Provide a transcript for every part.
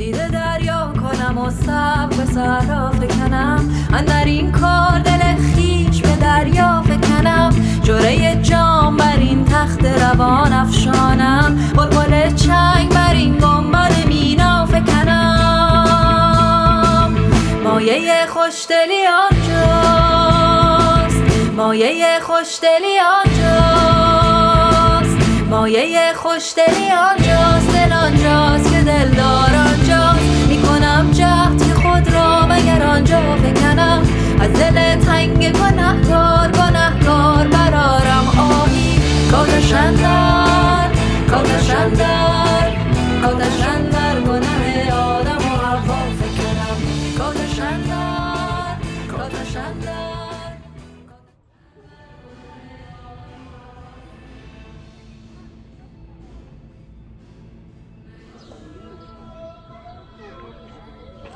دیده دریا کنم و سب به صحرا فکنم اندر این کار دل خیش به دریا فکنم جوره جام بر این تخت روان افشانم. بلبل چنگ بر این گنبد مینا فکنم مایه خوشدلی آنجاست. مایه خوشدلی آنجاست. مایه خوشدلی آنجاست. دل آنجاست که دلدار آنجاست آنجا بکنم. از دل تنگ گنهکار گنهکار برارم آهی کاتش اندر کاتش اندر کاتش اندر گنه آدم و حوا فکنم کاتش اندر کاتش اندر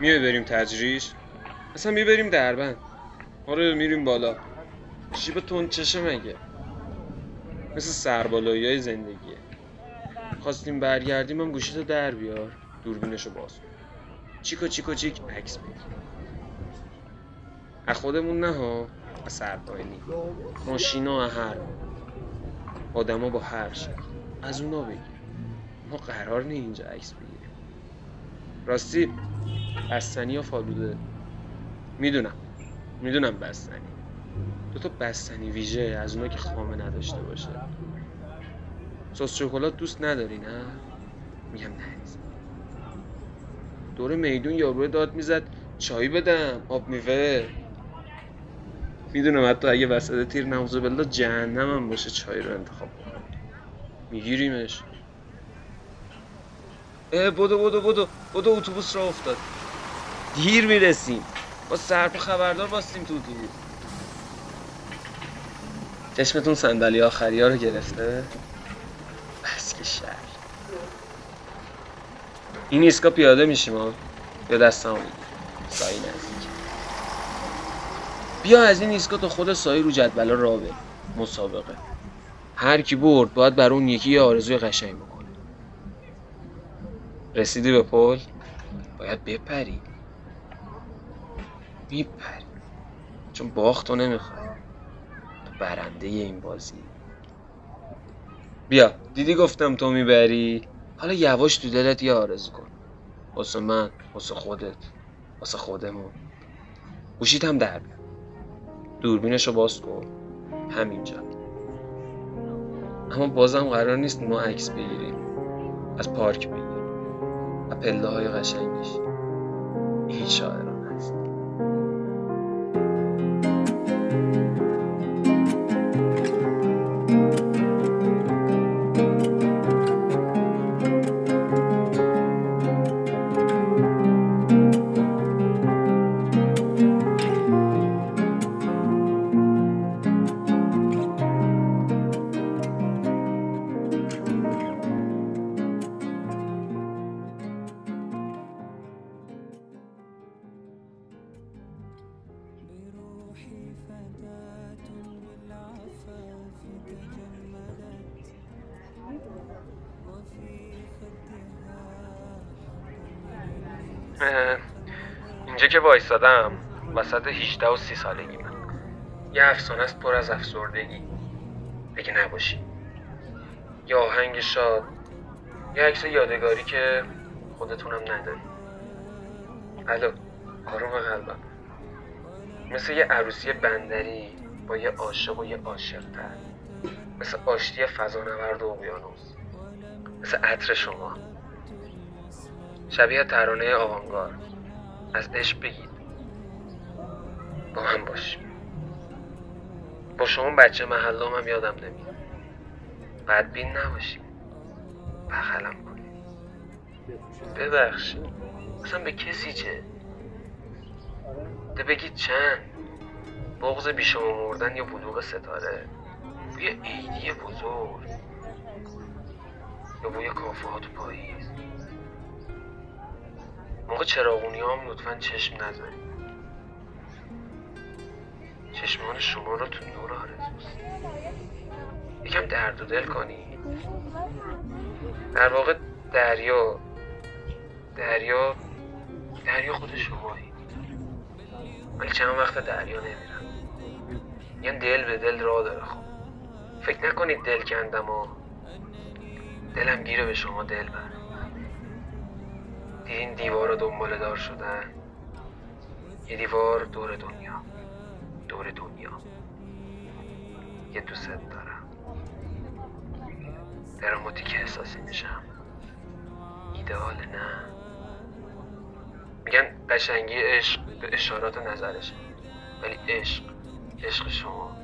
بریم تجریش؟ اصلا می‌بریم دربند. آره میریم بالا. شیب تون چشه مگه؟ مثل سربالایی های زندگیه. خواستیم برگردیم هم گوشیتو در بیار. دوربینشو باز. چیکو چیکو چیک عکس بگیر. از خودمون نه ها از سرپاینی ماشینا هر آدما با هر شکل از اونا بگیر. ما قرار نی اینجا عکس بگیریم. راستی بستنی یا فالوده؟ می‌دونم. می‌دونم بستنی. دو تا بستنی ویژه از اونا که خامه نداشته باشه. سس شکلات دوست نداری نه؟ میگم نه عزیزم. دور میدون یارو داد می‌زد چای بدم آب میوه. می‌دونم حتی اگه وسط تیر نوزه جهنم هم باشه چای رو انتخاب کنم. میگیریمش. اه بدو بدو بدو. بدو اتوبوس را افتاد. دیر می‌رسیم. با سرپ خبردار باستیم تو اتوبوس چشمتون صندلی آخری ها رو گرفته؟ بس که شهر این ایسکا پیاده میشیم ها. یا دستم بگیر سایی نزدیک. بیا از این ایسکا تا خود سایی رو جدولا راه بریم. مسابقه. هر کی برد باید بر اون یکی یه آرزوی قشنگ بکنه. رسیدی به پل؟ باید بپری. میپری. چون باخت رو تو برنده این بازی. بیا دیدی گفتم تو می‌بری؟ حالا یواش تو دلت یه آرزو کن. واسه من واسه خودت واسه خودمون. گوشیت هم در بیار. دوربینشو باز کن. همینجا. اما بازم قرار نیست ما عکس بگیریم. از پارک بگیریم. و پله های قشنگش اینجا که وایستادم وسط 18 و 30 سالگی من. یه افسانه است پر از افسردگی. اگه نباشی. یه آهنگ شاد. یه عکس یادگاری که خودتونم نداری. الو آروم قلبم. مثل یه عروسی بندری با یه عاشق و یه عاشقتر. مثل آشتی فضانورد و اقیانوس. مثل عطر شما. شبیه ترانه آوانگار از عشق بگید. با هم باشیم با شما بچه محلام هم یادم نمیاد. بدبین نباشیم. بغلم کنیم. ببخشید. اصلا به کسی چه؟ ده بگید چند؟ بغض بیشما مردن یا بلوغ ستاره؟ بوی عیدی بزرگ. یا بوی کافه ها تو پاییز موقع چراغونی هم لطفا چشم نزنید. چشمان شما رو تو نور آرزوست یکم درد و دل کنی. در واقع دریا دریا دریا خود شمایی ولی چند وقت دریا نمیرم. یه دل به دل راه داره خب. فکر نکنید دل کندم و دلم گیره به شما دل بر. دیدین دیوار دنبال دار شدن یه دیوار دور دنیا. دور دنیا. یه دوست دارم دراماتیک احساسی میشم ایدئال نه. میگن قشنگی عشق به اشارات نظرشه. ولی عشق عشق شما.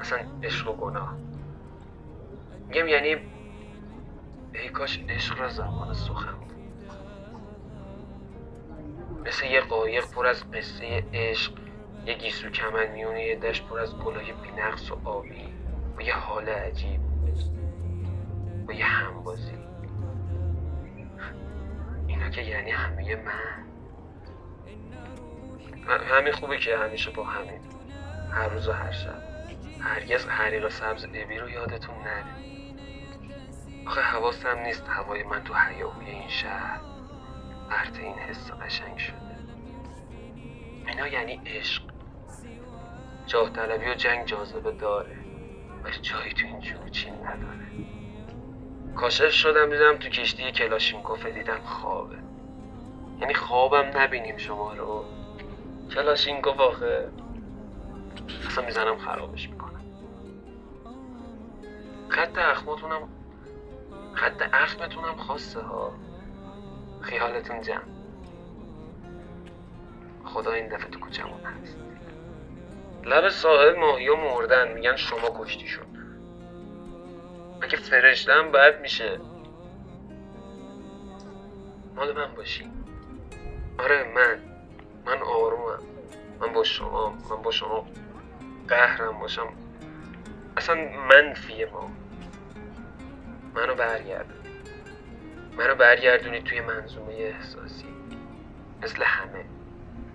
اصلا عشق و گناه. میگم یعنی ای کاش عشق را زمان سخن بود. مثل یه قایق پر از قصه عشق یه گیسو کمن میونه یه دشت پر از گلای بینقص و آبی با یه حال عجیب با یه همبازی. اینا که یعنی همه من. همین خوبه که همیشه با همین. هر روز و هر شب. هرگز حریق سبز ابی رو یادتون نره. آخه حواسم نیست هوای من تو هیاهوی این شهر. پرت این حس قشنگ شده. اینا یعنی عشق. جاه طلبی و جنگ جاذبه داره. ولی جایی تو این جوچین نداره. کاشف شدم دیدم تو کشتی کلاشینکوف دیدم خوابه. یعنی خوابم نبینیم شما رو. کلاشینکوف آخه. اصلا می‌زنم خرابش می‌کنم. خط اخماتونم خط اخمتونم خاصه ها. خیالتون جمع. خدا این دفعه تو کوچمون هست. لب ساحل ماهی مردن میگن شما کشتیشون اگه فرشتم بد میشه. مال من باشی. آره من. من آرومم. من با شما من با شما قهرم باشم. اصلا منفی ما. منو برگردون. منو برگردونی توی منظومه احساسی. مثل همه.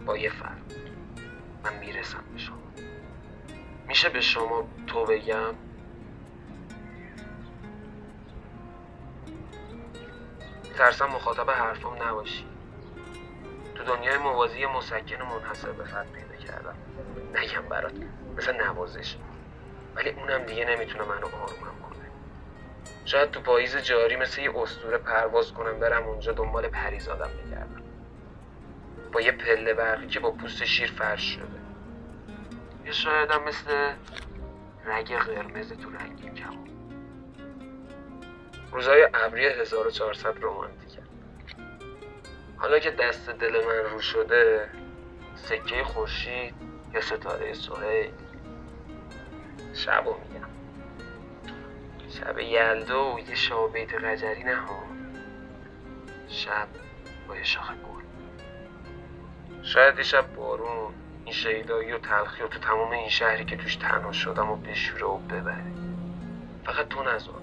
با یه فرق. من می‌رسم به شما. میشه به شما تو بگم؟ ترسم مخاطب حرفم نباشی. تو دنیای موازی مسکن منحصر به فرد پیدا کردم. نگم برات. مثل نوازش. ولی اونم دیگه نمی‌تونه منو آرومم کنه. شاید تو پاییز جاری مثل یه اسطوره پرواز کنم برم اونجا دنبال پریزادم بگردم با یه پله برقی که با پوست شیر فرش شده. یا شاید هم مثل رگ قرمز تو رنگین کمون روزای ابری 1400 رومانتیکه حالا که دست دل من رو شده سکه خورشید یا ستاره سهیل. شبو میگم. شب یلدا و یه شب بیت قجری نه شب با یه شاخ گل. شاید یه شب بارون. این شیدایی و تلخی و تو تمام این شهری که توش تنها شدم و بشوره و ببره. فقط تو نذار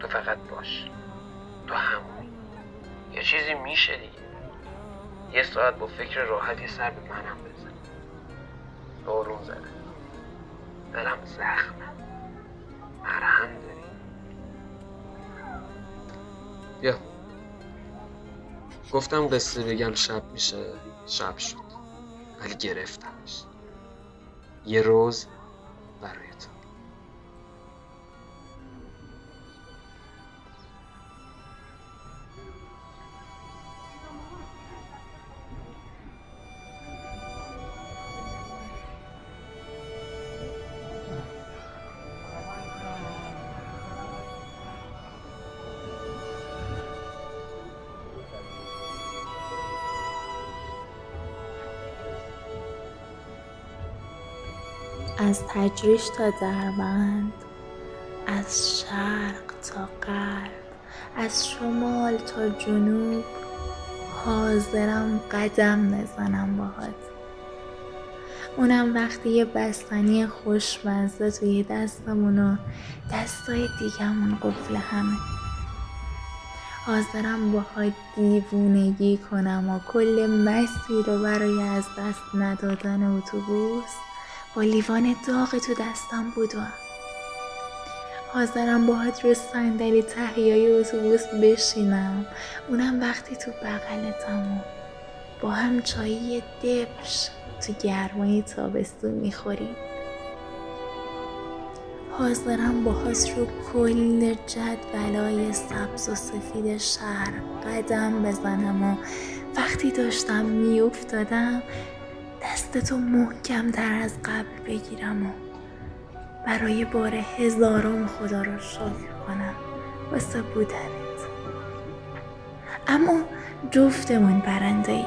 تو فقط باش. تو همونی. یه چیزی میشه دیگه. یه ساعت با فکر راحت یه سر به منم بزن. بارون زده. دلم زخمه. مرهم داری بیا گفتم قصه بگم شب میشه. شب شد. ولی گرفتمش. یه روز برای تو. از تجریش تا دربند از شرق تا غرب از شمال تا جنوب حاضرم قدم بزنم باهات. اونم وقتی یه بستنی خوشمزه توی دستمون و دستای دیگمون قفل همه. حاضرم باهات دیوونگی کنم و کل مسیر رو برای از دست ندادن اتوبوس با لیوان داغ تو دستم بودم حاضرم باهات رو صندلی تهیای اتوبوس بشینم. اونم وقتی تو بغلتم و با هم چایی دبش تو گرمای تابستون می‌خوریم. حاضرم باهات رو کل جدولای سبز و سفید شهر قدم بزنم و وقتی داشتم میافتادم دستتو محکم تر از قبل بگیرم و برای بار هزارم خدا رو شکر کنم. واسه بودنت. اما جفتمون برنده ایم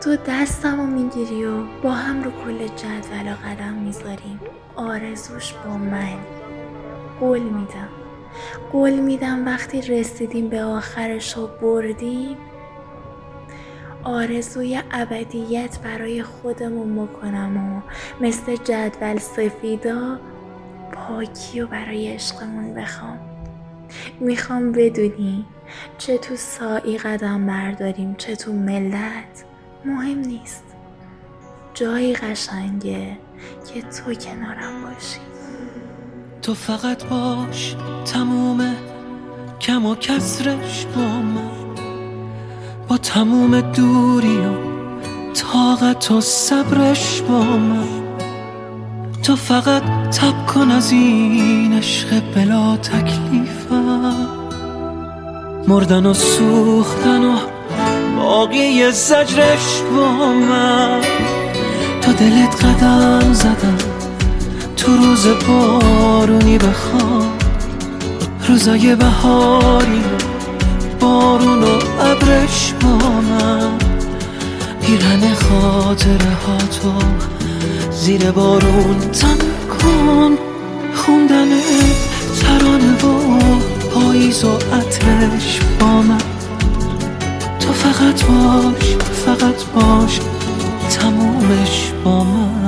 تو دستم رو می‌گیری و با هم رو کل جدول قدم می‌ذاریم. آرزوش با من. قول میدم. قول میدم وقتی رسیدیم به آخرش و بردیم آرزوی ابدیت برای خودمون می‌کنم و مثل جدول سفیدا پاکی و برای عشقمون بخوام. می‌خوام بدونی چه تو سایی قدم برداریم چه تو ملت. مهم نیست. جایی قشنگه که تو کنارم باشی. تو فقط باش تموم کم و کسرش با من با تموم دوری و طاقت و صبرش با من. تو فقط تب کن از این عشق بلا تکلیفم. مردن و سوختن و باقی زجرش با من. تا دلت قدم زدم تو روز بارونی بخوام روزای بهاری بارون و ابرش با من. پیرن خاطره ها تو زیر بارون. تن کن خوندن ترانه و پاییز و عطرش با من. تو فقط باش فقط باش تمومش با من.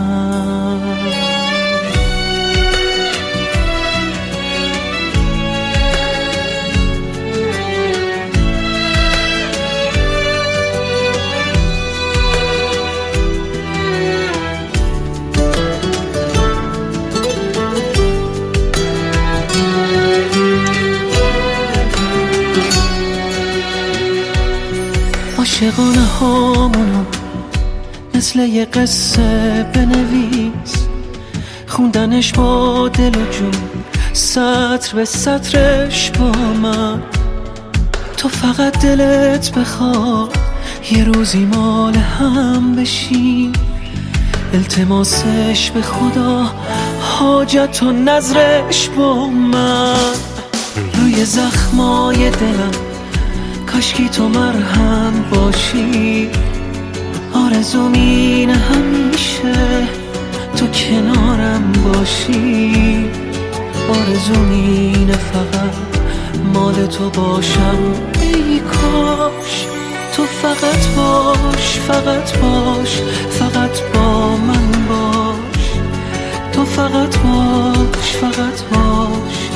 مثل یه قصه بنویس. خوندنش با دل و جون سطر به سطرش با من. تو فقط دلت بخواد یه روزی مال هم بشی. التماسش به خدا حاجت و نظرش با من. روی زخمای دلم کاشکی تو مرهم باشی. آرزوم اینه همیشه تو کنارم باشی. آرزوم اینه فقط مال تو باشم. ای کاش تو فقط باش فقط باش فقط با من باش. تو فقط باش فقط باش.